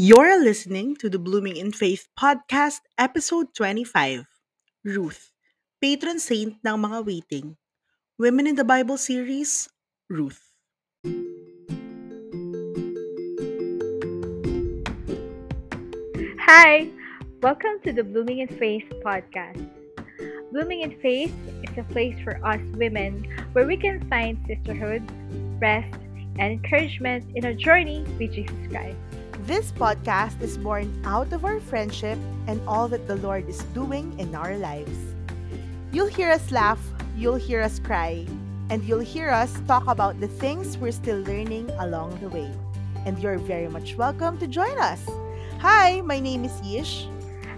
You're listening to the Blooming in Faith podcast, episode 25. Ruth, patron saint ng mga waiting. Women in the Bible series, Ruth. Hi, welcome to the Blooming in Faith podcast. Blooming in Faith is a place for us women where we can find sisterhood, rest, and encouragement in our journey with Jesus Christ. This podcast is born out of our friendship and all that the Lord is doing in our lives. You'll hear us laugh, you'll hear us cry, and you'll hear us talk about the things we're still learning along the way. And you're very much welcome to join us. Hi, my name is Yish.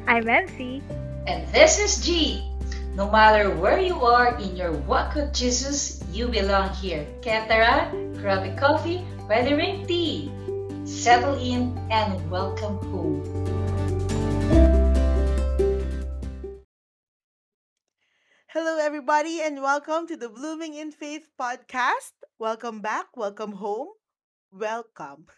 I'm MC. And this is G. No matter where you are in your walk with Jesus, you belong here. Ketara, grab a coffee, weathering tea. Settle in and welcome home. Hello, everybody, and welcome to the Blooming in Faith podcast. Welcome back, welcome home, welcome.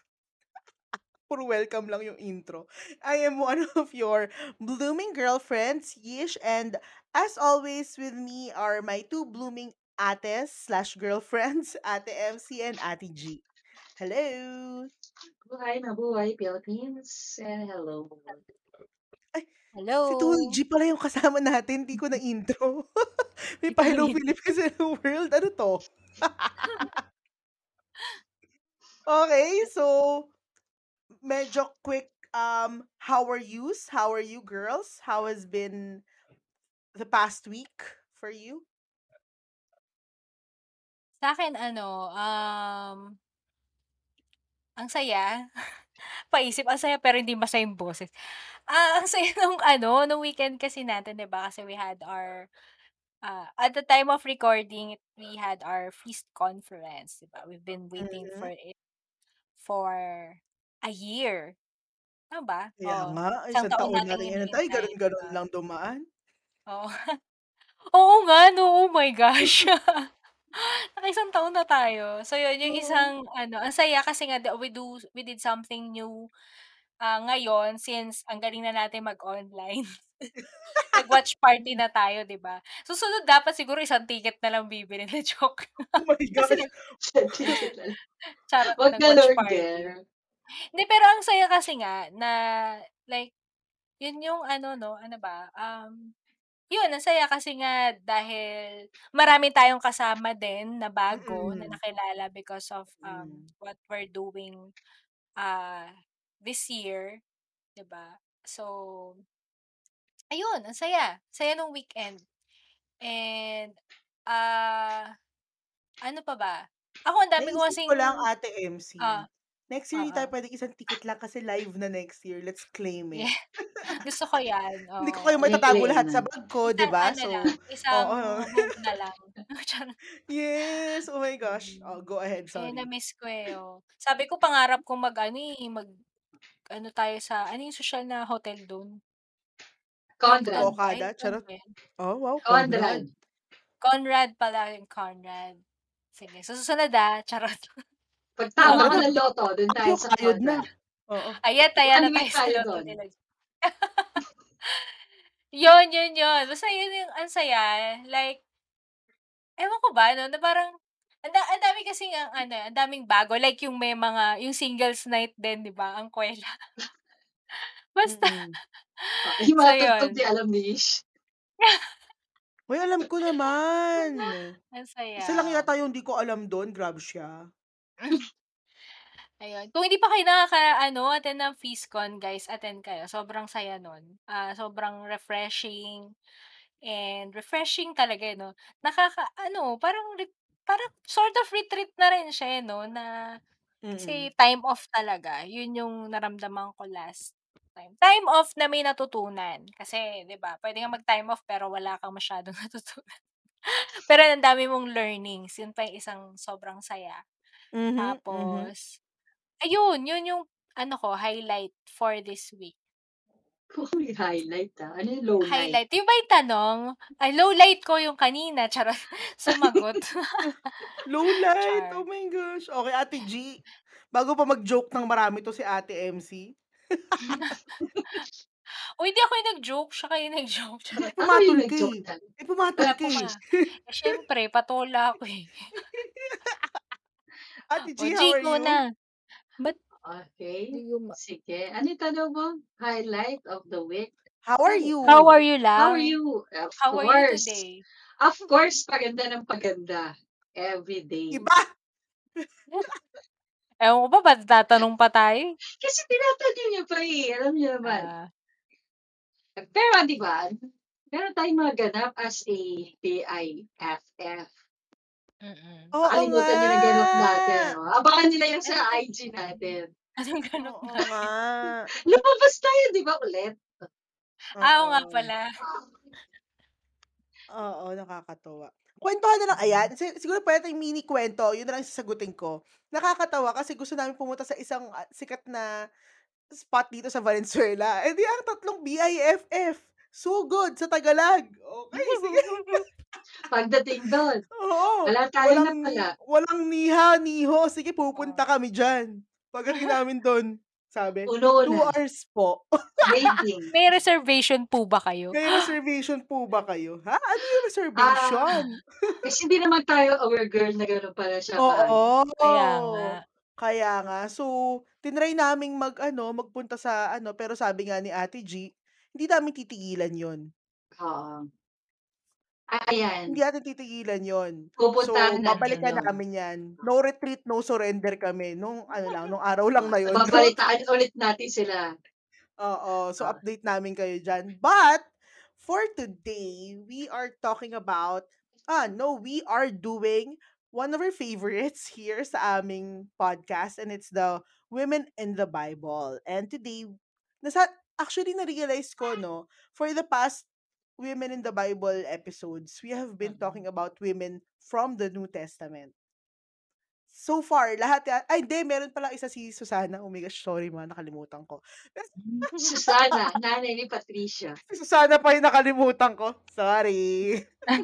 Puro welcome lang yung intro. I am one of your blooming girlfriends, Yish, and as always, with me are my two blooming ates slash girlfriends, Ate MC and Ate G. Hello! Buhay na buhay, Philippines. And hello. Si Tul G pala yung kasama natin, hindi ko na intro. May pa Hello Philippines Hello World. Ano to? okay, so medyo quick um how are yous? How are you girls? How has been the past week for you? Sa akin ano, um ang saya. Paisip, ang saya pero hindi masaya yung boses. Ah, ang saya nung ano, nung weekend kasi natin, 'di ba? Kasi we had our ah, at the time of recording, we had our feast conference, 'di ba? We've been waiting for Mhm. it for a year. Tama ba? Kaya Oo. nga, Isang taon taon natin inantay, hinihintay, 'di ganun-ganun ba? lang dumaan. Oo. Oo nga 'no, oh my gosh. Naka-isang taon na tayo. So yun, yung Oo. isang ano, ang saya kasi nga we do we did something new, ah, ngayon since ang galing na natin mag-online. Nag-watch party na tayo, 'di ba? Susunod dapat siguro isang ticket na lang bibilhin, hindi joke. Oh my Kasi gosh. nag charot, Wag ka, nag-watch Lord, party. Hindi, pero ang saya kasi nga na like, yun yung ano 'no, ano ba, um, yun ang saya kasi nga dahil marami tayong kasama din na bago na Mm. nakilala because of um, Mm. what we're doing ah, this year, ba? So, ayun, ang saya. Saya nung weekend. And, ah, ano pa ba? Ako ang dami ko Naisip ko lang, kasing Ate MC. ah, Next year, hindi tayo oo. pwedeng isang ticket lang kasi live na next year. Let's claim it. Yeah. Gusto ko 'yan, Hindi ko kayo Reclaim lahat na. sa bag ko, 'di ba? ano So, lang, isang oo. move na lang. Yes, oh my gosh. Oh, Mm. go ahead, Eh, sorry. na-miss ko eh, oh. Sabi ko pangarap ko mag-ano eh, mag ano tayo sa ano yung sosyal na hotel dun? Conrad. Okada, ano charot. Oh, wow, Conrad. Conrad. Pala yung Conrad. Sige, susunod ah, charot. Pag tama ka ng loto, dun tayo sa kayod na. Oo. Ayan, taya na tayo sa loto yun, yun, yun. Basta yun yung ang saya. Like, ewan ko ba, no, na parang, ang, ang dami kasi ang ano, ang daming bago. Like yung may mga, yung singles night din, di ba? Ang kwela. Basta. Ah, Yung so mga tugtog di alam ni Ish. Hoy, alam ko naman. Ang Isa lang saya. yata yung di ko alam doon. Grab siya. Ayun. Kung hindi pa kayo nakaka, ano, attend ng FeastCon, guys, attend kayo. Sobrang saya nun. Ah, sobrang refreshing. And refreshing talaga, eh, no? Nakaka, ano, parang, re- parang sort of retreat na rin siya, eh, no? Na, kasi time off talaga. Yun yung naramdaman ko last time. Time off na may natutunan. Kasi, di ba, pwede nga mag-time off pero wala kang masyadong natutunan. pero ang dami mong learnings. Yun pa yung isang sobrang saya. Mhm, mhm. Tapos, ayun, yun yung, ano ko, highlight for this week. Kung may highlight ah. Ano yung low light? Highlight. Yung ba yung tanong? Ay, low light ko yung kanina. Charot. Sumagot. Low light. Char. Oh my gosh. Okay, Ate G. Bago pa mag-joke ng marami to si Ate MC. Uy, hindi ako yung nag-joke. Siya kayo yung nag-joke. Charot. Ako yung pumatol ka nag-joke eh. Eh, pumatol Wala ka po eh. ma. Eh, syempre, patola ako eh. Ate O, G, G, how are you? na. Ba't Okay. ma- Sige. Ano yung tanong mo? Highlight of the week? How are Ay, you? How are you how are lang? you? Of How are you course. today? Of course, paganda ng paganda. Every day. Iba? Ewan ko ba, ba't tatanong pa tayo? Kasi tinatanong niyo pa eh. Alam niyo naman. Ah, Pero di ba, meron tayong mga ganap as a PIFF. Mm Oo Nakalimutan niyo na ganap natin. nga. No? Abangan nila yung sa? IG natin. Anong ganap Oo na? nga. Lumabas tayo, di ba, ulit? Ah, oo nga Oo. pala. Oo, nakakatawa. Kwentuhan na lang, ayan. Si- Siguro pwede tayong mini kwento, yun na lang sasagutin ko. Nakakatawa kasi gusto namin pumunta sa isang ah, sikat na spot dito sa Valenzuela. Eh di ang tatlong BIFF. So good sa Tagalog. Okay, sige. Pagdating doon, Oo. wala tayo na Walang, pala. walang niha, niho. Sige, pupunta kami dyan. Pagdating namin doon, sabi, Uno two na. hours po. Waiting. May reservation po ba kayo? May reservation po ba kayo? Ha? Ano yung Ah, reservation? kasi hindi naman tayo aware girl na gano'n pala siya. Oo. Kaya nga. Kaya nga. So, tinry naming mag, ano, magpunta sa, ano, pero sabi nga ni Ate G, hindi namin titigilan yon Oo. Ayan. Hindi natin titigilan yon Pupuntahan So, babalikan yun. namin yan. No retreat, no surrender kami. Nung, ano lang, nung araw lang na yun. Babalitaan ulit natin sila. Oo. So, Ah. update namin kayo dyan. But, for today, we are talking about, ah, no, we are doing one of our favorites here sa aming podcast and it's the Women in the Bible. And today, nasa, actually, na-realize ko, no, for the past Women in the Bible episodes, we have been Mm-mm. talking about women from the New Testament. So far, lahat yan, ay hindi, meron palang isa si Susana. Oh my gosh, sorry mga, nakalimutan ko. Susana, nanay ni Patricia. Si Susana pa yung nakalimutan ko. Sorry.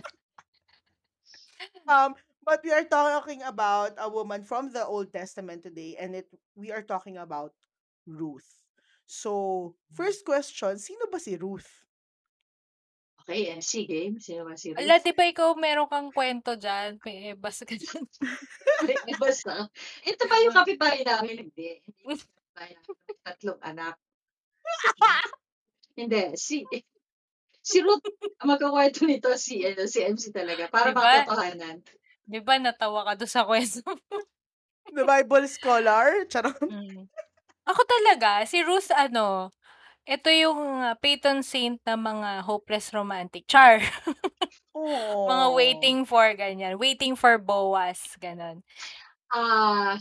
um, but we are talking about a woman from the Old Testament today, and it we are talking about Ruth. So, first question, sino ba si Ruth? Okay, and sige. Sino ba si Ala, Ruth? di ba ikaw meron kang kwento dyan? May basta ka dyan. Eh, Basta. Ito ba yung kapitbahay namin? Hindi. Tatlong anak. Hindi. Si, si Ruth, ang magkakwento nito si, ano, si MC talaga. Para Di ba? matotohanan. Di ba natawa ka doon sa kwento? The Bible scholar? Charot. Mm. Ako talaga, si Ruth, ano, ito yung uh, patron saint ng mga hopeless romantic. Char. mga waiting for, ganyan. Waiting for Boaz, ganon. Ah,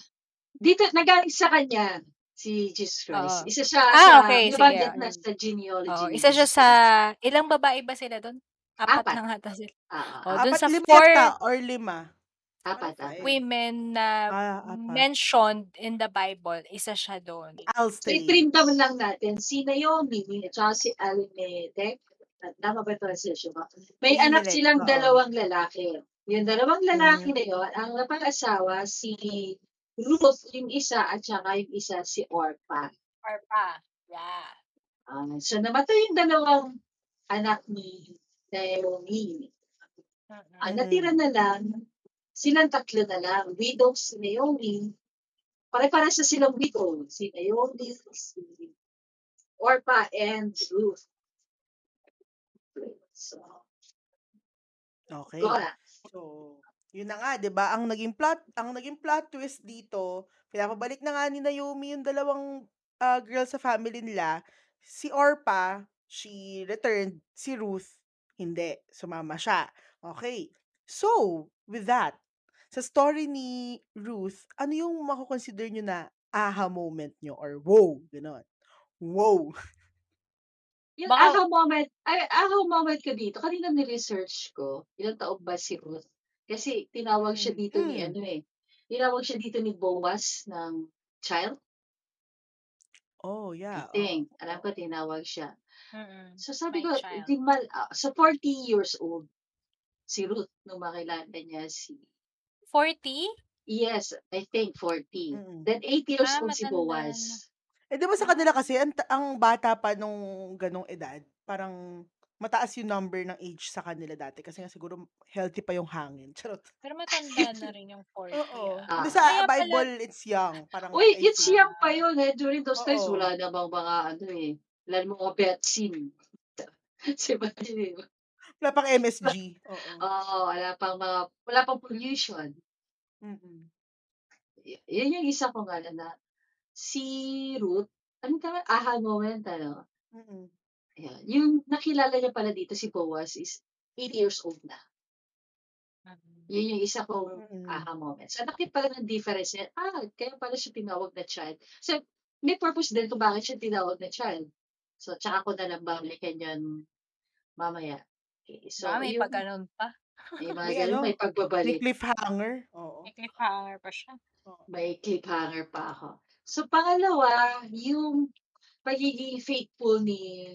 dito, nagaling sa kanya si Jesus Christ. Oo. Isa siya Ah, sa, okay, di ba, sige. that na sa genealogy Oo, ni isa siya Jesus sa, Christ. ilang babae ba sila doon? Apat, Apat. lang hata sila. Ah, Oh, ah, dun Apat, sa lima four or lima. Apat, apat. women na Ah, apat. mentioned in the Bible, isa siya doon. I'll So, stay. i-trim down lang natin si Naomi at saka si Elimelech. Tama ba ito translation ba? May anak Elimelech, silang oo. dalawang lalaki. Yung dalawang lalaki Mhm. na yun, ang napag-asawa si Ruth, yung isa, at saka yung isa si Orpah. Or pa. Yeah. Ah, so, namatay yung dalawang anak ni Naomi. Mm-mm. Ang Mm. natira na lang, silang tatlo na lang. Widow si Naomi. Pare-para sa silang widow. Si Naomi, si Orpah, and Ruth. So, Okay. go na. So, yun na nga, 'di ba? Ang naging plot, ang naging plot twist dito, pinapabalik na nga ni Naomi yung dalawang ah, girl sa family nila. Si Orpa, she returned. Si Ruth, hindi. Sumama siya. Okay. So, with that, sa story ni Ruth, ano yung mako-consider nyo na aha moment nyo or wow, gano'n. Wow. Yung Baka- aha moment, ay, aha moment ko dito, kanina ni-research ko, ilang taon ba si Ruth? Kasi tinawag siya dito ni Mm. ano eh, tinawag siya dito ni Boaz ng child, Oh, I yeah. oo. think. Alam ko tinawag siya. Mm-mm. So sabi My ko, child. di mal, ah, so 40 years old si Ruth nung makilala niya si 40? Yes, I think 40. Mm. Then 8 years Ah, old si Boaz. Eh, 'di ba sa kanila kasi ang ang bata pa nung gano'ng edad, parang mataas yung number ng age sa kanila dati kasi nga siguro healthy pa yung hangin, charot. Pero matanda na rin yung 40, Oo, ah. Ah. sa Kaya pala Bible it's young, parang Uy, it's young pa yun eh. During those times, Oo. wala namang mga ano eh. Wala namang mga vaccine. Si Bati, Wala pang MSG, oo. Oo, wala pang mga, wala pang pollution. Mm. Y- Yun yung isa kong ano na, si Ruth, anong tawag? Aha moment, ano? Mm. Ayan. Yung nakilala niya pala dito si Boaz is 80 years old na. Mm. Yun yung isa kong Mm. aha moment. So, nakita pala ng difference niya. Ah, kaya pala siya tinawag na child. So, may purpose din kung bakit siya tinawag na child. So, tsaka ko na lang balikan yun mamaya. Okay, so, Baka may yung, pagganon pa. may mga May ganun, ano, may may pagbabalik. cliffhanger, oo. May cliffhanger pa siya. Oo. May cliffhanger pa ako. So, pangalawa, yung pagiging faithful ni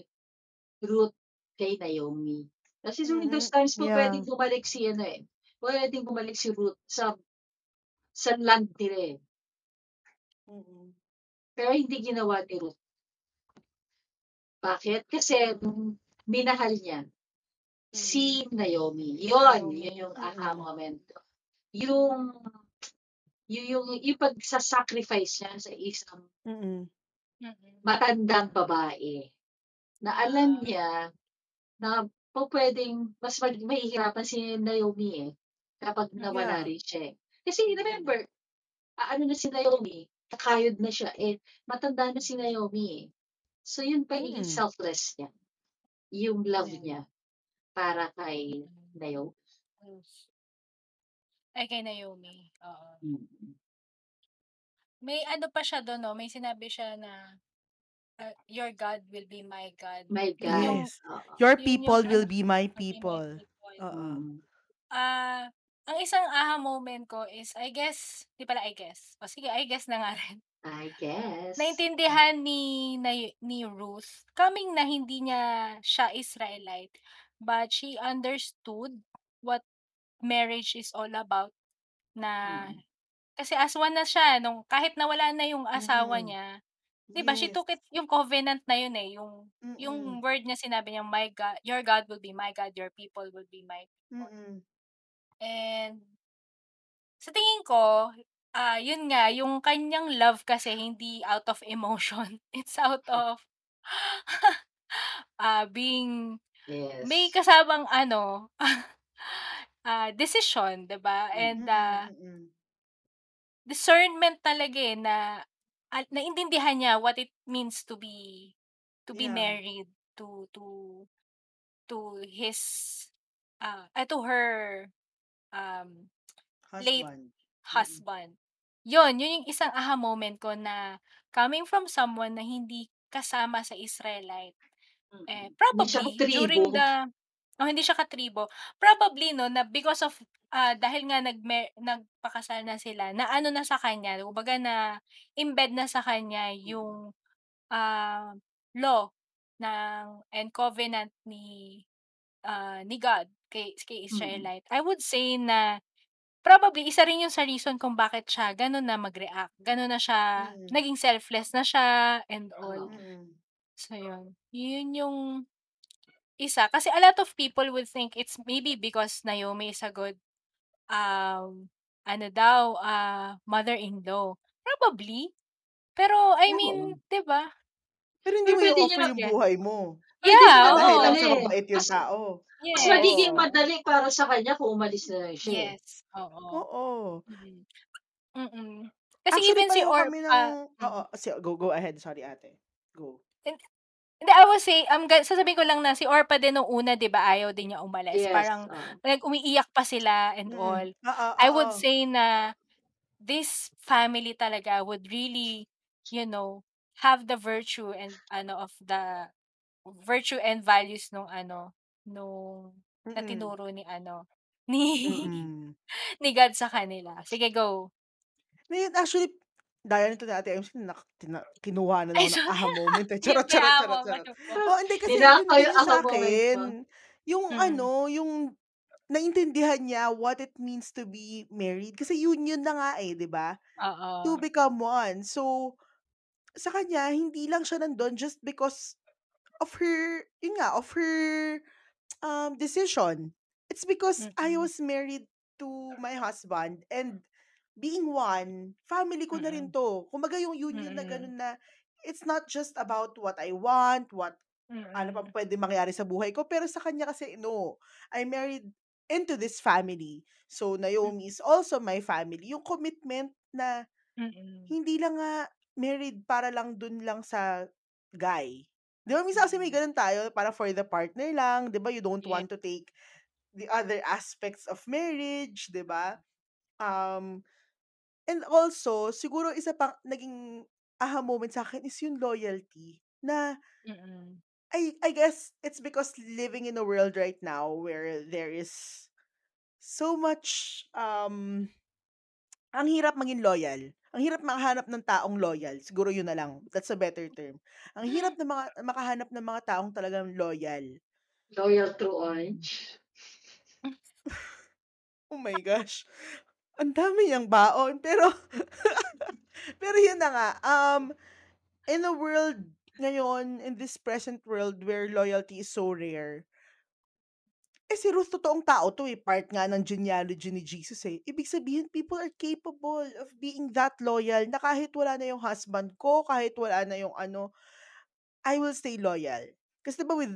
Ruth kay Naomi. Kasi during those times po, yeah. pwedeng bumalik si ano eh. Pwedeng bumalik si Ruth sa sa land nila eh. Mm. Pero hindi ginawa ni Ruth. Bakit? Kasi nung minahal niya si Naomi. Yun, yun yung aha mm. moment. Yung yung, yung, yung pagsasacrifice niya sa isang Mm. Mm. matandang babae na alam Ah. niya na po pwedeng mas mag, mahihirapan si Naomi eh kapag nawala Yeah. rin siya. eh. Kasi remember, ano na si Naomi, kakayod na siya, eh, matanda na si Naomi eh. So yun pagiging Mm. selfless niya. Yung love Yeah. niya para kay Naomi. Ay, kay Naomi. Oo. Mm. May ano pa siya doon, no? May sinabi siya na uh, your God will be my God. My God. yung, Yes. Oo. Your people yung will ano, be my will be my people. Oo. Mm. Ah, ang isang aha moment ko is, I guess, di pala I guess. O sige, I guess na nga rin. I guess. Naintindihan ni, na, ni Ruth, coming na hindi niya siya Israelite, but she understood what marriage is all about na Mm. kasi as one na siya nung kahit nawala na yung asawa Mm. niya 'di ba she Yes. took it yung covenant na yun eh yung yung Mm. word niya sinabi niya my God your God will be my God your people will be my people and sa tingin ko ah yun nga yung kanyang love kasi hindi out of emotion it's out of ah being may Yes. kasamang ano ah decision 'di ba and Mm. discernment talaga eh na at naintindihan niya what it means to be to be Yeah. married to to to his uh, uh to her um late Husband. Mm. husband. Yun, yun yung isang aha moment ko na coming from someone na hindi kasama sa Israelite. Eh. Hindi siya probably during katribo. the oh, hindi siya katribo. Probably no na because of ah, dahil nga nag nagpakasal na sila, na ano na sa kanya, kumbaga na embed na sa kanya yung ah, law ng and covenant ni ah, ni God kay kay Mm. Israelite. I would say na probably isa rin yung sa reason kung bakit siya ganun na mag-react. Ganun na siya, Mm. naging selfless na siya and all. Mm. So, yun. Yun yung isa. Kasi a lot of people would think it's maybe because Naomi is a good, um, ano daw, uh, mother-in-law. Probably. Pero, I Oo. mean, di ba? Pero hindi Pero mo i-offer yung buhay mo. Yeah, niya Dahil oo. lang madali. sa mabait yung tao. mas Yes. magiging Oo. madali para sa kanya kung umalis na lang siya eh. Yes. Oo. Oo. Mm. Mm. Kasi Actually, even si kami ng... Orpha, Oo, mm. si, go, go ahead. Sorry, ate. Go. And- Hindi, I was say, um, ga- sasabihin ko lang na si Orpha din nung una, di ba, ayaw din niya umalis. Yes. Parang, oo. nag-umiiyak pa sila and Mm. all. Oo, I would say na this family talaga would really, you know, have the virtue and ano of the virtue and values nung ano nung na Mm. tinuro ni ano ni Mm. ni God sa kanila. Sige, go. Ngayon, actually, dahil nito ni Ate MC, tina, kinuha na Ay, naman ng sorry. aha moment. Eh. Yung Charot, charot, charot, charot. po. Oh, hindi kasi Ninakaw yun din sa moment akin. Yung Mm. ano, yung naintindihan niya what it means to be married. Kasi union na nga eh, di ba? To Oo. become one. So, sa kanya, hindi lang siya nandun just because of her, yun nga, of her um, decision. It's because I Mm. was married to my husband and being one, family ko na rin Mm. to. Kumbaga yung union na Mm. ganun na, it's not just about what I want, what ano pa Mm. pwede mangyari sa buhay ko. Pero sa kanya kasi, no. I married into this family. So. Naomi is also my family. Yung commitment na Mm. hindi lang nga married para lang dun lang sa guy. Di ba minsan kasi may Mm. ganun tayo, para for the partner lang, di ba? You don't Yeah. want to take the other aspects of marriage, di ba? Um, and also, siguro isa pang naging aha moment sa akin is yung loyalty na Mm. I I guess it's because living in a world right now where there is so much um ang hirap maging loyal. Ang hirap makahanap ng taong loyal. Siguro yun na lang. That's a better term. Ang hirap na mga makahanap ng mga taong talagang loyal. Loyal through orange. Oh my gosh. Ang dami niyang baon. Pero, pero yun na nga. Um, in a world ngayon, in this present world where loyalty is so rare, eh si Ruth totoong tao to eh. Part nga ng genealogy ni Jesus eh. Ibig sabihin, people are capable of being that loyal na kahit wala na yung husband ko, kahit wala na yung ano, I will stay loyal. Kasi diba with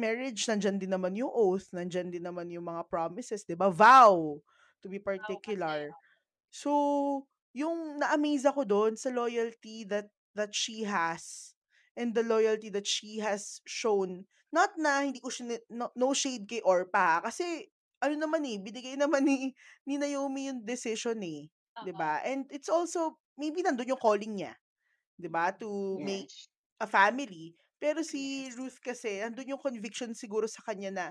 marriage, nandyan din naman yung oath, nandyan din naman yung mga promises, diba? Vow, to be particular. So, yung na-amaze ako doon sa loyalty that that she has and the loyalty that she has shown. Not na hindi ko siya, no, no shade kay Orpa. Kasi, ano naman eh, binigay naman ni, ni Naomi yung decision eh. 'di ba? And it's also, maybe nandun yung calling niya. 'di ba? To make Yes. a family. Pero si. Ruth kasi, nandun yung conviction siguro sa kanya na,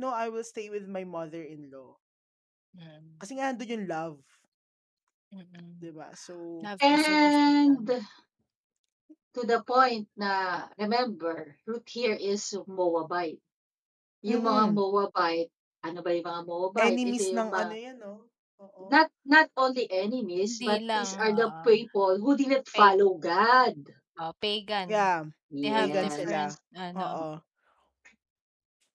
no, I will stay with my mother-in-law. Mm. Kasi nga nandun yung love. Mm. 'Di ba? So, Love And to the point na, remember, Ruth here is Moabite. Yung mga mm Moabite, ano ba yung mga Moabite? Enemies ng mga, ano yan, no? Oo. not not only enemies, Hindi but lang, these are the oo. people who didn't Pag follow God. oh, pagan. Yeah, They have pagan Yes. sila. ano. Oo.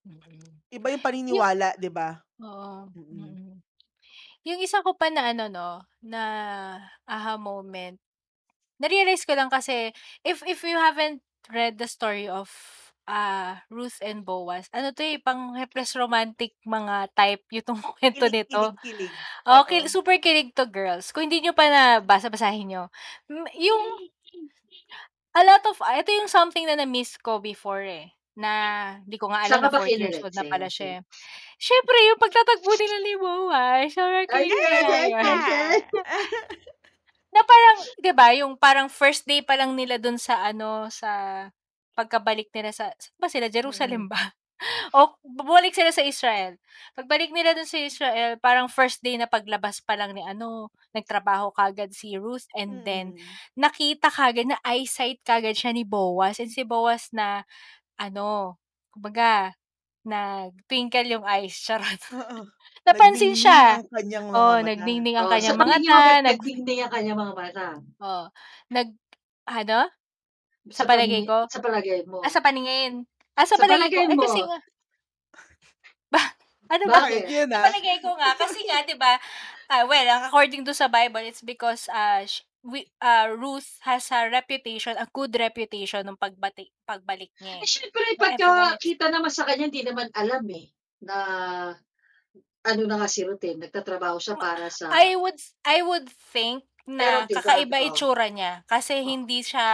Mm. Iba yung paniniwala, 'di ba? oo. Mm. Yung isa ko pa na ano 'no, na aha moment, na-realize ko lang kasi if if you haven't read the story of, ah, Ruth and Boaz, ano 'to eh, pang hopeless romantic mga type itong kuwento Kilig, nito. kilig, kilig. Oo, ki Oo. super kilig 'to girls. Kung hindi niyo pa nabasa, basahin niyo. Hmm, yung a lot of ito yung something na na-miss ko before eh, na di ko nga alam Saan na ba 4 years old na pala siya eh. Siyempre yung pagtatagpo nila ni yun. yes, yes. Na parang, 'di ba, yung parang first day pa lang nila dun sa ano, sa pagkabalik nila sa saan ba sila, Mm. Jerusalem ba? O bumalik sila sa Israel. Pagbalik nila dun sa Israel, parang first day na paglabas pa lang ni ano, nagtrabaho kaagad si Ruth and then Mm. nakita kaagad na eyesight kaagad siya ni Boaz and si Boaz na ano, kumbaga nag-twinkle yung eyes, charot. Oo. Napansin siya. ang kanyang mga Oo, mata. ang Oh, kanyang mga mata, nagdingding ang kanyang mga mata. Oo, nag ano? Sa Sa palagay ko? sa palagay Ah, mo. sa paningin. Ah, sa Sa palagay ko, palagay eh kasi mo. nga ba ano ba? Bakit yun, Sa ah? palagay ko nga, kasi nga 'di ba, ah, well, according to sa Bible, it's because, ah, sh we ah, Ruth has a reputation, a good reputation nung pagbati pagbalik niya Eh, eh. everyone ex pagkakita naman sa kanya hindi naman alam eh, na ano na nga si Ruth eh, nagtatrabaho siya para sa I would I would think na kakaiba oh. itsura niya kasi Oh. hindi siya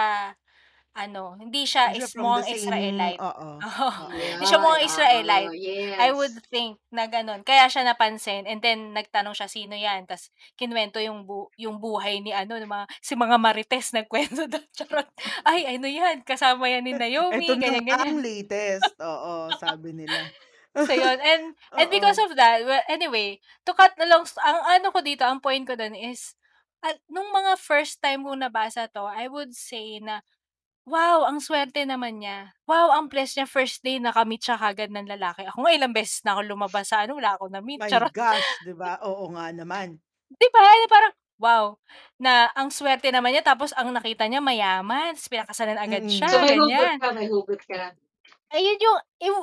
ano, hindi siya Hindi siya is from the mukhang same Israelite. oo, Oo, oo. hindi siya Yan, mukhang oo, Israelite. I would think na gano'n. Kaya siya napansin and then nagtanong siya, "Sino 'yan?" Ta's kinuwento yung bu yung buhay ni ano, ng mga si mga marites nagkuwento dun, charot. "Ay, ano 'yan, kasama 'yan ni Naomi," na nga ang ganyan-ganyan. latest. Oo, sabi nila. So yun, and and because Oo. of that, well, anyway, to cut the long ang ano ko dito, ang point ko dun is, at nung mga first time kong nabasa 'to, I would say na, wow, ang swerte naman niya. Wow, ang bless niya first day naka-meet siya kaagad ng lalaki. Ako nga ilang beses na ako lumabas sa ano, wala akong na-meet, My charot. gosh, 'di ba? Oo nga naman. 'Di ba, na parang wow, na ang swerte naman niya tapos ang nakita niya mayaman, ta's pinakasalan agad Mm. siya, So may hugot ka, may hugot ka. Ayun yung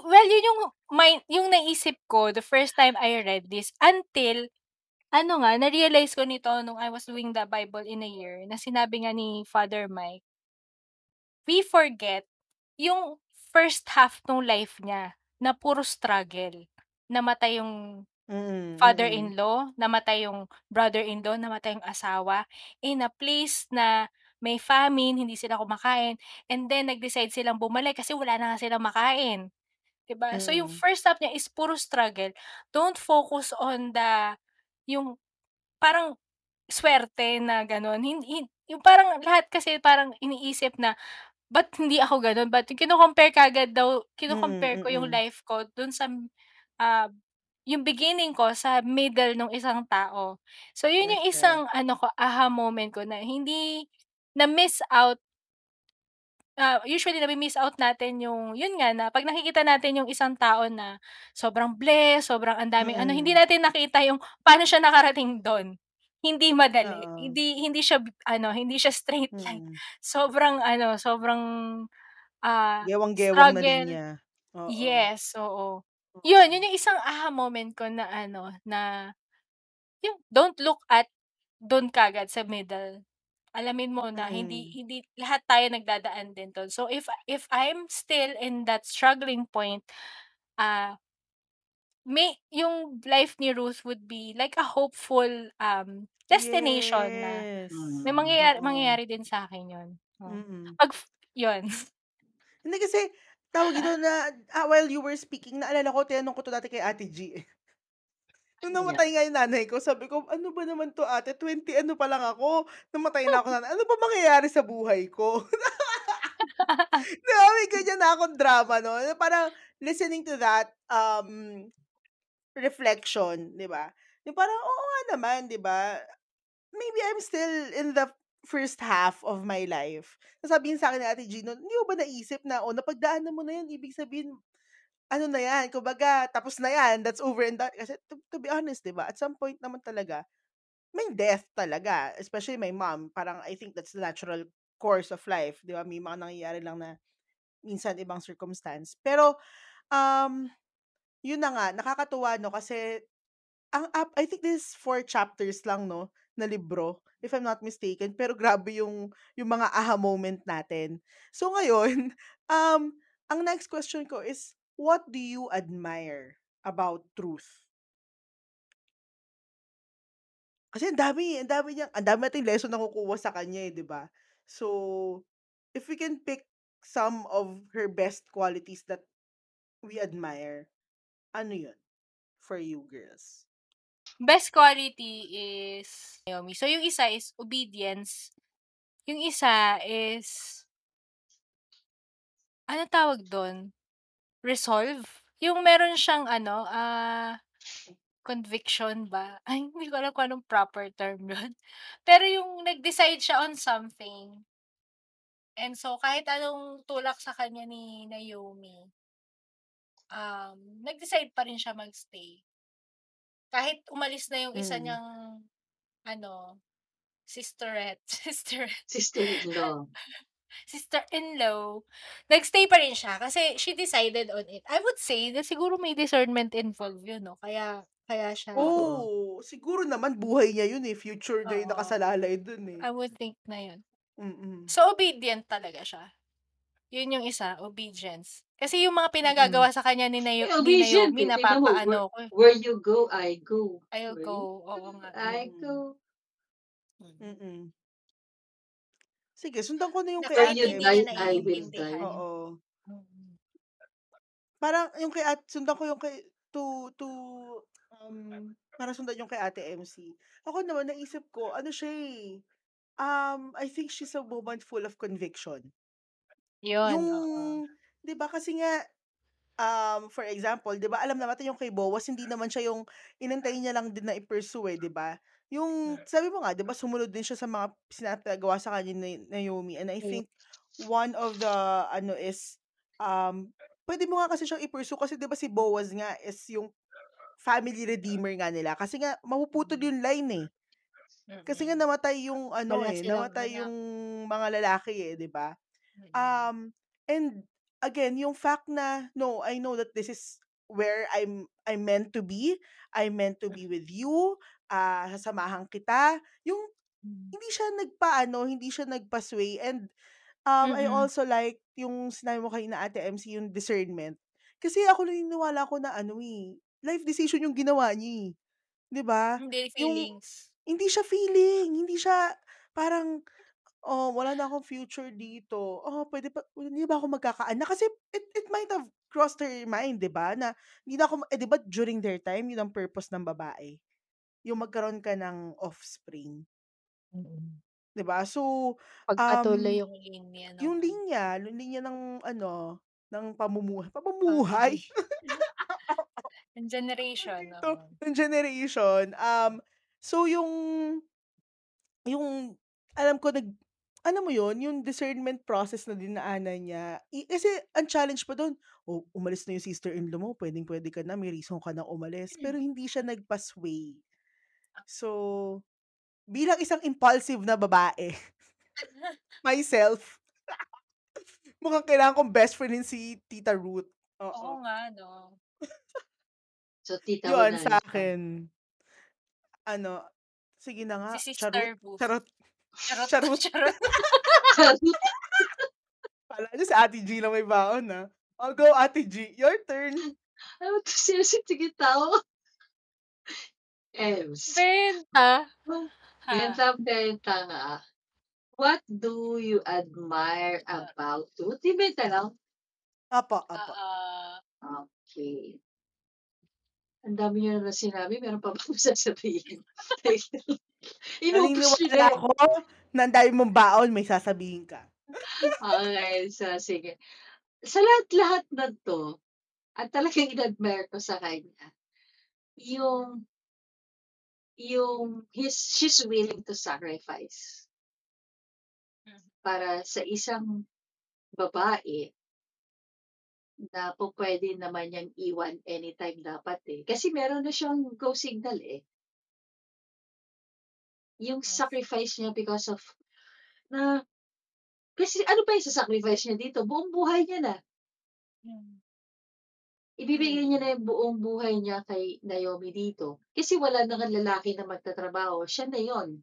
well, yun yung may yung naisip ko the first time I read this until ano nga, na-realize ko nito nung I was doing the Bible in a year na sinabi nga ni Father Mike we forget yung first half nung life niya na puro struggle. Namatay yung Mm, mm. father-in-law, namatay yung brother-in-law, namatay yung asawa, in a place na may famine, hindi sila kumakain, and then nag-decide silang bumalik kasi wala na nga silang makain. 'Di ba? So yung Mm. first half niya is puro struggle. Don't focus on the yung parang swerte na gano'n. Hin hin yung parang lahat kasi parang iniisip na, ba't hindi ako gano'n? Ba't kino-compare kaagad daw kino-compare ko yung mm. life ko dun sa, ah, yung beginning ko sa middle nung isang tao. So yun yung isang ano ko, aha moment ko na hindi na-miss out ah, usually nami-miss out natin yung yun nga na 'pag nakikita natin yung isang tao na sobrang blessed, sobrang ang daming ano, hindi Mm. natin nakita yung paano siya nakarating dun. Hindi madali, Oo. hindi hindi siya ano, hindi siya straight line. Mm. Sobrang ano, sobrang, ah, Gewang-gewang na struggle. linya. Oo. Yes, oo. Yun, Mm. yun yung isang aha moment ko na ano, na yung don't look at dun kaagad sa middle. Alamin mo na hindi Mm. hindi lahat tayo nagdadaan din dun. So if if I'm still in that struggling point, ah may yung life ni Ruth would be like a hopeful, um, destination na Yes. may Mm. mangyayari Oo. mangyayari din sa'kin yun. Oh. Mm. 'Pag yun. Hindi kasi, tawag dito na ah, while you were speaking naalala ko tinanong ko 'to dati kay Ate G, eh. Nung namatay nga yung nanay ko sabi ko, "Ano ba naman 'to ate, 20 ano pa lang ako, namatay na ako nanay. Ano ba mangyayari sa buhay ko?" 'Di ba may ganyan na akong drama 'no, na parang listening to that, um, reflection, 'di ba? Yung parang, oo nga naman, 'di ba? Maybe I'm still in the first half of my life. Sasabihin sa'kin ni Ate G nun, "Hindi mo ba naisip na, oh, napagdaanan mo na yan, ibig sabihin ano na yan, kumbaga tapos na yan, that's over and done." Kasi to to be honest, 'di ba, at some point naman talaga, may death talaga, especially my mom, parang I think that's the natural course of life, 'di ba? May mga nangyayari lang na minsan ibang circumstance. Pero, um, yun na nga, nakakatuwa 'no, kasi ang ap I think this is 4 chapters lang 'no, na libro, if I'm not mistaken, pero grabe yung yung mga aha moment natin. So ngayon, um, ang next question ko is, what do you admire about Ruth? Kasi ang dami, ang dami niyang ang dami nating lesson nakukuha sa kanya, eh, 'di ba? So, if we can pick some of her best qualities that we admire, ano yun for you girls? Best quality is Naomi. So yung isa is obedience, yung isa is ano tawag dun? Resolve? Yung meron siyang ano, ah, conviction ba? Ay, hindi ko alam kung anong proper term yun. Pero yung nag-decide siya on something. And so kahit anong tulak sa kanya ni Naomi um, nag-decide pa rin siya mag-stay. Kahit umalis na yung isa Mm. niyang ano, sisterette, sisterette, Sister-in-law. sister-in-law, nag-stay pa rin siya kasi she decided on it. I would say na siguro may discernment involved yun 'no, kaya kaya siya Oh, siguro naman buhay niya yun, eh, future niya yung nakasalalay dun, eh. I would think na yun. Mm. So obedient talaga siya. Yun yung isa, obedience. Kasi yung mga Mm. pinagagawa sa kanya ni Nayo Eh, ni Naomi napapaano where, ko, eh. where you go, I go. I'll Where go, oo nga. I Mm. go. Mm. Mm. Sige, sundan ko na yung kay Where Ate hindi die, niya MC. I will naiintindihan. die. Oo. Parang yung kay at sundan ko yung kay to to, um, para sundan yung kay Ate MC. Ako naman naisip ko ano siya, eh, um, I think she's a woman full of conviction. Yun, Yung oo. 'Di ba kasi nga, um, for example, 'di ba alam naman natin yung kay Boaz hindi naman siya yung inantay niya lang din na i-pursue, eh, 'di ba? Yung sabi mo nga 'di ba sumunod din siya sa mga pinapagawa sa kanya ni Naomi and I Mm. think one of the ano is, um, puwede mo nga kasi siyang i-pursue kasi 'di ba si Boaz nga is yung family redeemer nga nila kasi nga mapuputol yung line, eh. Kasi nga Mm. namatay yung ano Wala eh, namatay yung mga lalaki eh, 'di ba? Mm. Um, and again, yung fact na, no, I know that this is where I'm I'm meant to be. I'm meant to be with you. Ah, sasamahan kita. Yung Mm. hindi siya nagpaano, hindi siya nagpa-sway and um I Mm. also like yung sinabi mo kay na Ate MC yung discernment. Kasi ako naniniwala ko na ano eh, life decision yung ginawa niya eh. 'Di ba? Hindi Yung feelings. hindi siya feeling, hindi siya parang oh, wala na akong future dito. Oh, pwede ba hindi ba ako magkakaanak? Kasi it it might have crossed her mind, 'di ba? Na hindi na ako eh, 'di ba during their time, yun ang purpose ng babae. Yung magkaroon ka ng offspring, Mm. 'di ba? So, um, yung Yung linya ng yung linya, yung linya ng ano, ng pamumuhay. Pamumuhay? Yung generation, Dito, oo. yung generation. Um, so yung yung alam ko nag alam mo yun, yung discernment process na dinaanan niya. I, kasi ang challenge pa doon, oh, umalis na yung sister-in-law mo, pwedeng-pwede ka na, may reason ka na umalis. Pero hindi siya nagpa-sway. So, bilang isang impulsive na babae, myself, mukhang kailangan kong best friend si Tita Ruth. Oo Oo. nga, no. So, tita mo Yun, na sa akin. Ano, sige na nga, Si charot, Sister Ruth. charot, Charot, charot. charot. Kala niyo si Ate G lang may baon, ha? I'll go, Ate G. Your turn. Ano to seriously sige tao? Ems. Benta. Benta, benta nga. What do you admire about Ruth? Di benta lang? Apo, apo. Ah, Okay. Ang dami niyo na sinabi, meron pa ba akong sasabihin? Niyo Naniniwala na. ako na ang dami mong baon, may sasabihin ka. Okay, so sige. Sa lahat-lahat na to, at talagang in-admire ko sa kanya, yung yung his, she's willing to sacrifice Mhm. para sa isang babae na po pwede naman niyang iwan anytime dapat eh. Kasi meron na siyang go signal eh. Yung sacrifice niya because of na kasi ano pa yung sacrifice niya dito? Buong buhay niya na. mm. Ibibigay niya na yung buong buhay niya kay Naomi dito. Kasi wala nang lalaki na magtatrabaho. Siya na yon.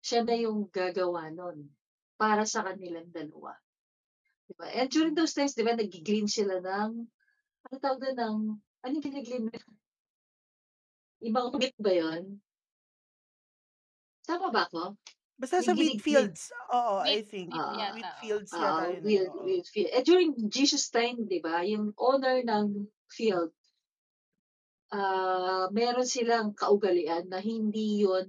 Siya na yung gagawa nun. Para sa kanilang dalawa. Diba? And during those times, di ba, nag-glean sila ng, ano tawag doon ng, ano yung pinag-glean nila? Ibang wheat ba yon? Tama ba ako? Basta sa Yung wheat ginig- fields. Oo, I think. Ah, yata, Wheat oo. fields Ah, yata yun. will, oo. will field. Eh, during Jesus time, di ba, yung owner ng field, ah meron silang kaugalian na hindi yon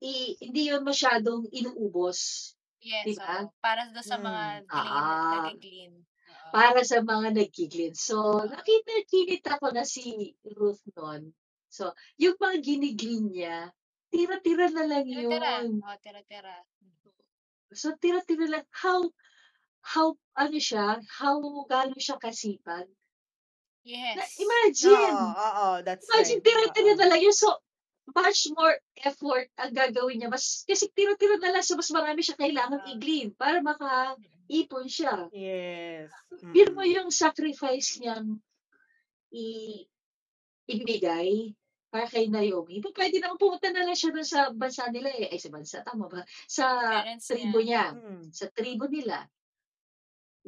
i, hindi yon masyadong inuubos Yes, Diba? oo. Para sa mga Mm. glean, Ah. nag-glean. Oo. para sa mga nagkiglin. So, nakita, kinita ko na si Ruth noon. So, yung mga giniglin niya, tira-tira na lang Tira-tira. yun. Oo, tira-tira. So, tira-tira lang. How, how, ano siya, how, gano'n siya kasipag. Na, Yes. imagine! Oo, oo, that's Imagine, right. tira-tira Oo. na lang yun. So, much more effort ang gagawin niya. Mas, kasi tira-tira na lang. So, mas marami siya kailangan Ah. i-glean para makaipon siya. Yes. Feel mo Mm-mm. yung sacrifice niyang i ibigay para kay Naomi. Pwede naman pumunta na lang siya dun sa bansa nila eh. Ay, sa bansa, tama ba? Sa Parents tribo niya. Mm. Sa tribo nila.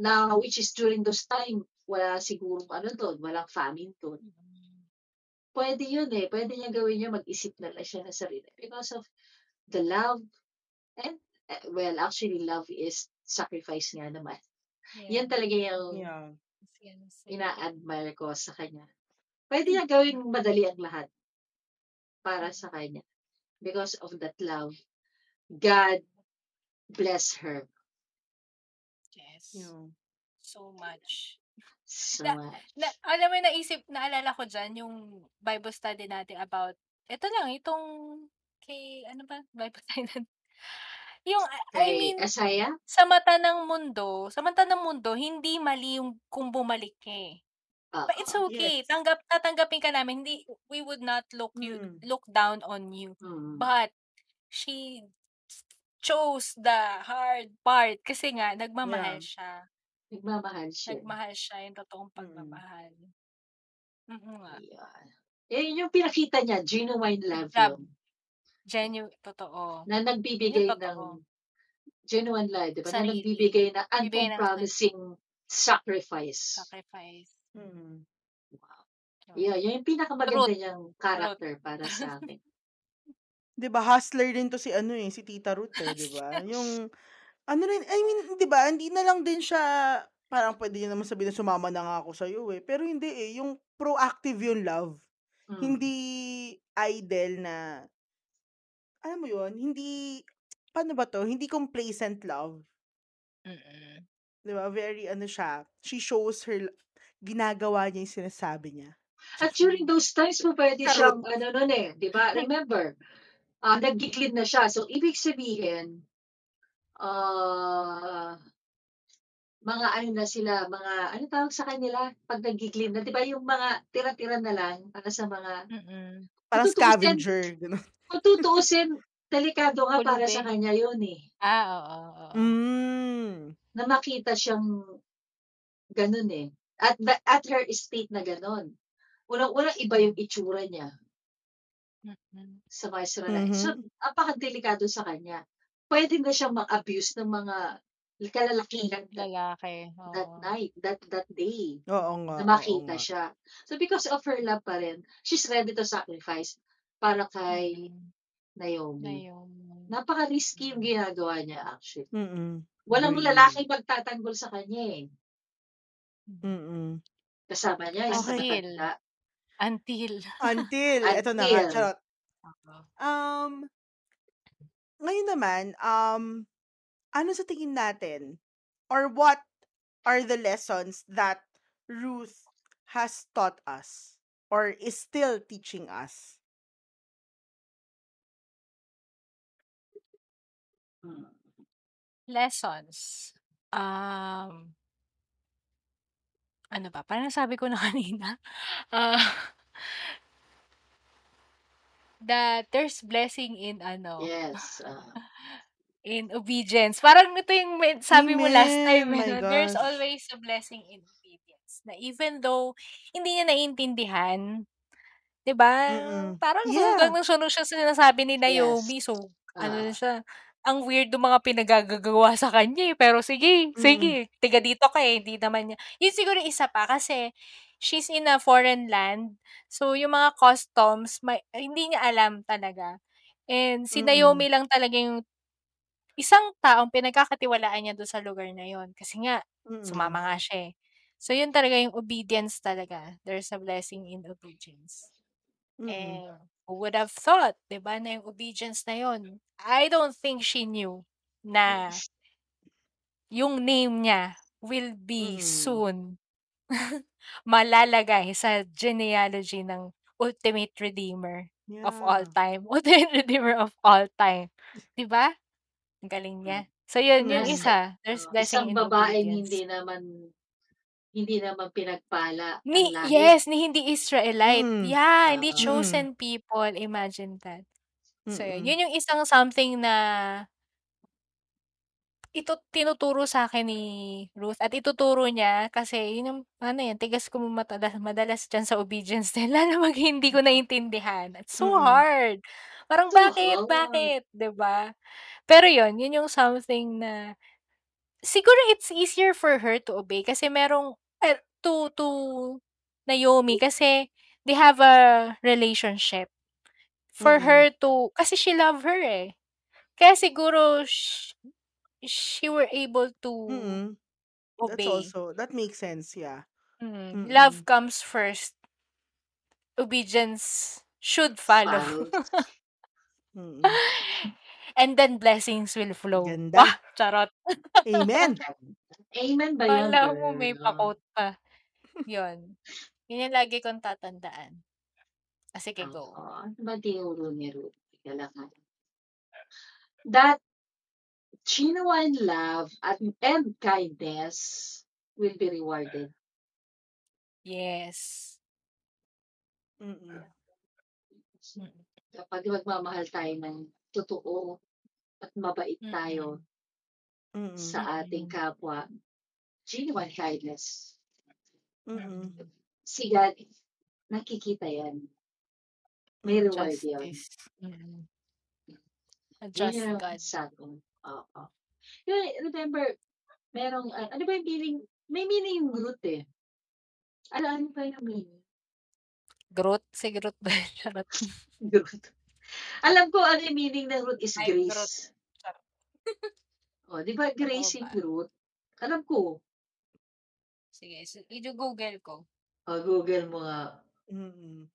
Na, which is during those time, wala sigurong ano doon, walang famine doon. Pwede yun eh. Pwede niya gawin niya, mag-isip na lang siya ng sarili. Because of the love and, eh, well, actually, love is sacrifice nga naman. Yeah. Yan talaga yung Yeah. Ina-admire ko sa kanya. Pwede niya gawing madali ang lahat para sa kanya. Because of that love. God bless her Yes. Yeah. So much. so Na- much. Na, alam mo, naisip, naalala ko dyan, yung Bible study natin about, ito lang, itong, kay, ano ba, Bible study natin. Yung, I Kay mean, Asaya? sa mata ng mundo, sa mata ng mundo, hindi mali yung kung bumalik eh. But it's Oo. okay. Yes. Tanggap tatanggapin ka namin. Hindi we would not look you Mm. look down on you. Mm. But she chose the hard part kasi nga nagmamahal Yeah. siya. Nagmamahal siya. Nagmahal siya yung totoong Mm. pagmamahal. Mm nga. Yan. Eh, yung pinakita niya, genuine love Love. yun. Genuine, totoo. Na nagbibigay Yung ng totoo. genuine love, di ba? Na Sarili. nagbibigay na Bibigay ng uncompromising sacrifice. Sacrifice. Mm. Wow. Yun. Yeah, yun yung pinakamaganda Truth. niyang character para sa akin. 'Di ba hustler din 'to si ano, eh, si Tita Ruth, eh, 'di ba? Yung ano rin, I mean, 'di ba, hindi na lang din siya parang puwede niyo naman sabihin na sumama na nga ako sa'yo, eh. Pero hindi, eh, yung proactive yung love. Mm. Hindi idle na alam mo yun, hindi paano ba 'to, hindi complacent love. Mm. 'Di ba, very ano siya, she shows her ginagawa niya yung sinasabi niya. At during those times po pwede siyang ano nun, eh, di ba? Remember, ah, naggiklid na siya. So, ibig sabihin, ah, mga ano na sila, mga ano tawag sa kanila 'pag naggiklid na, di ba yung mga tira-tira na lang para sa mga Mm. Parang scavenger, gano'n. kung tutuusin, delikado nga para sa kanya yun, eh. Ah, oo, oo. Hmm. Na makita siyang gano'n, eh. At the at her state na gano'n. Unang-una iba yung itsura niya Mm. sa mga Israelite. So, Mhm. napakadelikado sa kanya. Puwede na siyang ma-abuse ng mga kalalakihan that Lalaki, that oo. night, that that day, Oo nga, na oo makita nga. siya. So, because of her love pa rin, she's ready to sacrifice para kay Mm. Naomi. Naomi. Napaka-risky yung ginagawa niya actually. Mm. Walang Agree. lalaki magtatanggol sa kanya, eh. Mm. Kasama niya is Okay. Until matanda. until Until, eto na nga, Until. charot. Oo. Um, ngayon naman, um, ano sa tingin natin or what are the lessons that Ruth has taught us or is still teaching us? Hmm. Lessons. Um ano ba? Parang nasabi ko na kanina. Ah that there's blessing in ano, Yes, ah. in obedience. Parang ito yung may sabi mo last time, Amen, 'no, there's always a blessing in obedience. Na even though hindi niya naiintindihan, 'di ba? Parang Yeah. hanggang nasunod siya sa sinasabi ni Yes. Naomi. So, ano na Ah. siya, ang weird nung mga pinagagagawa sa kanya, eh, pero sige, Mm. sige, tiga dito ka, eh, hindi naman niya yun siguro isa pa kasi she's in a foreign land. So, yung mga customs may hindi niya alam talaga. And si Mm. Naomi lang talaga yung isang taong pinagkakatiwalaan niya dun sa lugar na yun. Kasi nga, Mm. sumama nga siya, eh. So, yun talaga yung obedience talaga. There's a blessing in obedience. Mm. And who would have thought, 'di ba, na yung obedience na yun, I don't think she knew na yung name niya will be Mm. soon malalagay sa genealogy ng ultimate redeemer of all Yeah. time. Ultimate redeemer of all time. 'Di ba? Ang galing niya. So, yun, yung Mm. Yes, isa. There's oo. blessing Isang in babaeng obedience. hindi naman hindi naman pinagpala ang Ni yes, ni hindi Israelite. Mm. Yeah, hindi Oo. Mm. chosen people. Imagine that. So, yun. Mm. Yun yung isang something na ito tinuturo sa'kin ni Ruth at ituturo niya kasi yun yung ano, eh, tigas ko matalas madalas diyan sa obedience din lalo 'pag hindi ko naintindihan. It's so Mm. hard. Parang So bakit, hard. bakit, 'di ba? Pero yun, yun yung something na siguro it's easier for her to obey kasi merong to to Naomi kasi they have a relationship. For Mm. her to kasi she love her, eh. Kaya siguro sh she were able to Mm. That's obey. also that makes sense, yeah. Mm. Love Mm. comes first. Obedience should follow. Follows. Mm. And then blessings will flow. Ganda. Wah! Charot. Amen. Amen ba yun, mo may pa-quote pa. Yun. Yun yung lagi kong tatandaan. Ah, sige, go. Oo. Ano ba tinuro ni Ruth? Ah. That genuine love at and kindness will be rewarded. Yes. Mm. Mm. Kapag magmamahal tayo ng totoo at mabait tayo Mm. Mm. sa ating kapwa, genuine kindness, Mm. si God, nakikita yan. May reward yun. Justice. Mm. A Yun just yung God. sa akin. Oo. Yung, remember, merong, ah, ano ba yung meaning? May meaning yung root eh. Ano, ano ba yung meaning? Groot? Si Groot ba? Charot. Root. Alam ko ano yung meaning ng root is Ay, Groot. grace. Charot. O, di ba grace Totoo yung ba? root? Alam ko. Sige, so, i-google ko. O, Google mo nga. Mm.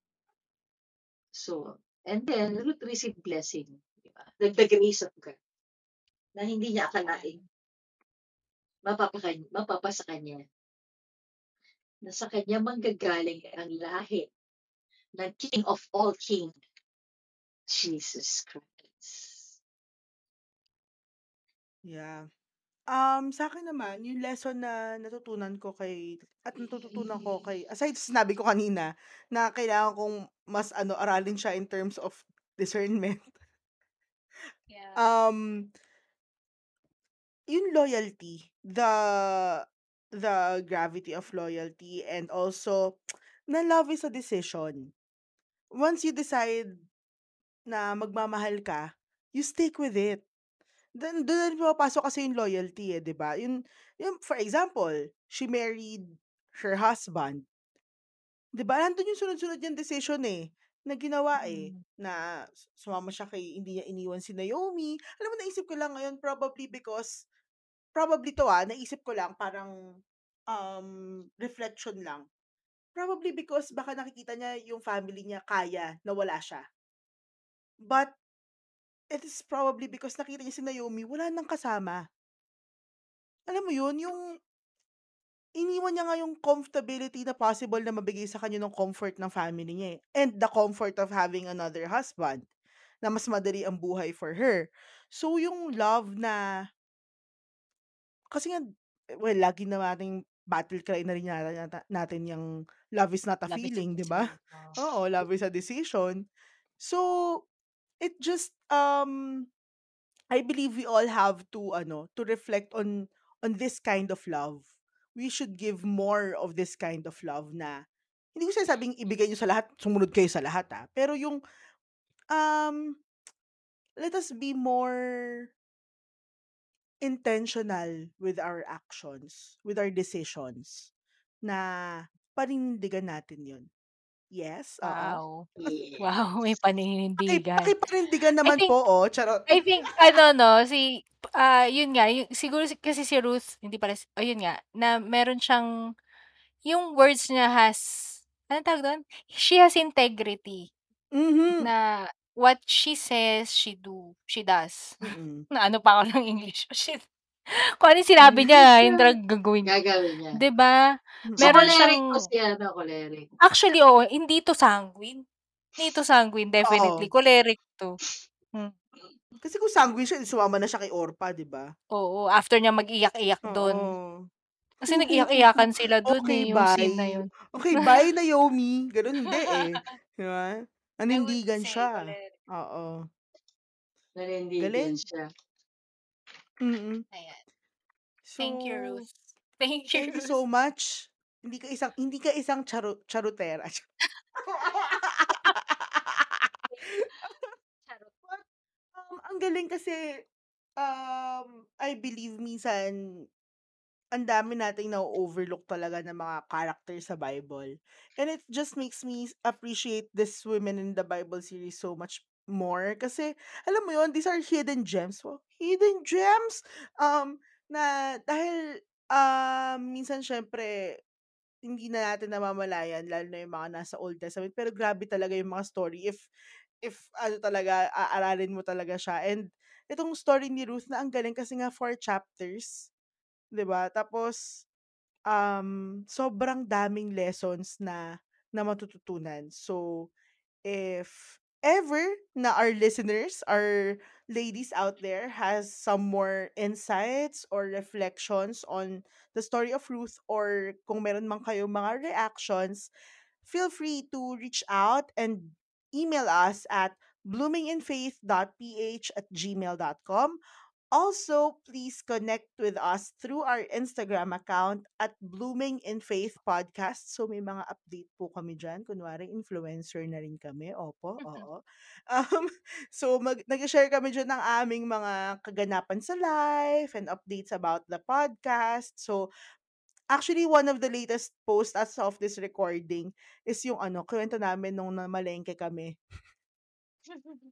So, and then, root receive blessing. Di ba? The, grace of God. Na hindi niya akalain. Mapapakan, mapapasa kanya. Na sa kanya manggagaling ang lahi ng King of all King, Jesus Christ. Yeah. Um, sa akin naman, yung lesson na natutunan ko kay at natututunan ko kay aside sa sinabi ko kanina na kailangan kong mas ano aralin siya in terms of discernment. Yeah. Um, yung loyalty, the the gravity of loyalty and also na love is a decision. Once you decide na magmamahal ka, you stick with it. Then doon na pumapasok kasi yung loyalty eh, 'di ba? Yung, yung for example, she married her husband. 'Di ba? Nandun yung sunod-sunod yung decision eh na ginawa eh Mm. na sumama siya kay hindi niya iniwan si Naomi. Alam mo naisip ko lang ngayon probably because probably to ah, naisip ko lang parang um reflection lang. Probably because baka nakikita niya yung family niya kaya na wala siya. But it is probably because nakita niya si Naomi wala nang kasama. Alam mo yun, yung iniwan niya nga yung comfortability na possible na mabigay sa kanya ng comfort ng family niya eh. And the comfort of having another husband na mas madali ang buhay for her. So yung love na kasi nga well lagi na nating battle cry na rin yata natin yung love is not a Love feeling, 'di ba? Oo, love is a decision. So it just um I believe we all have to ano to reflect on on this kind of love. We should give more of this kind of love na hindi ko sinasabing ibigay niyo sa lahat, sumunod kayo sa lahat ah. Pero yung um let us be more intentional with our actions, with our decisions na paninindigan natin 'yun. Yes, oo. Wow. Yes. Wow, may Paki paninindigan. pakipanindigan I naman think po oh, charot. I think ano 'no, si ah, yun nga, yung siguro si kasi si Ruth, hindi pala si ayun nga, na meron siyang yung words niya has anong tawag dun? She has integrity. Mhm. Na what she says, she do she does. Mm. Na ano pa ako ng English. Shit. Kung ano yung sinabi niya, yun talagang gagawin niya. Gagawin niya. 'Di ba? Mm. So, Meron choleric siyang po siya, no? Choleric. Actually, oo, hindi 'to sanguine. Hindi 'to sanguine, definitely. Oo. Choleric 'to. Hmm. Kasi kung sanguine siya, sumama na siya kay Orpa, 'di ba? Oo, after niya mag-iyak-iyak dun. Oo. Kasi nag-iyak-iyakan sila dun Okay, eh, yung scene na bye. yun. Okay, bye Naomi. Gano'n hindi eh, 'di ba? I would Nanindigan say siya. choleric. Oo. Nanindigan Galing. siya. Mm. Ayan. Thank you, So, Ruth. Thank you, thank you so much. Hindi ka isang hindi ka isang charu charutera. Charot. But, um, ang galing kasi, um, I believe minsan ang dami nating na-o-overlook talaga na mga character sa Bible. And it just makes me appreciate these women in the Bible series so much more. Kasi, alam mo yun, these are hidden gems. Wow, hidden gems! Um, na dahil, um, minsan syempre, hindi na natin namamalayan, lalo na yung mga nasa Old Testament. Pero grabe talaga yung mga story if, if ano talaga, aaralin mo talaga siya. And, itong story ni Ruth na ang galing kasi nga four chapters. 'di ba? Tapos um sobrang daming lessons na na matututunan. So if ever na our listeners, our ladies out there has some more insights or reflections on the story of Ruth or kung meron man kayong mga reactions, feel free to reach out and email us at bloominginfaith.ph at gmail.com also, please connect with us through our Instagram account at Blooming in Faith Podcast. So may mga update po kami dyan. Kunwari, influencer na rin kami. Opo, oo. Um, so mag nag-share kami dyan ng aming mga kaganapan sa life and updates about the podcast. So actually, one of the latest posts as of this recording is yung ano, kwento namin nung namalengke kami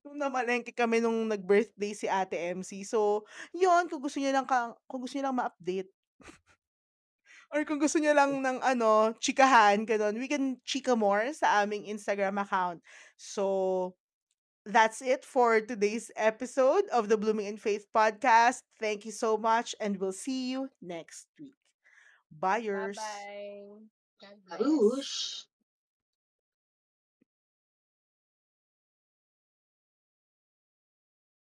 Nung namalengke kami nung nag-birthday si Ate MC. So, yun kung gusto niyo lang kang kung gusto niyo lang ma-update or kung gusto niyo lang ng ano, chikahan, gano'n, we can chika more sa aming Instagram account. So, that's it for today's episode of the Blooming in Faith podcast. Thank you so much and we'll see you next week. Buyers. Bye-bye. God bless. Babush!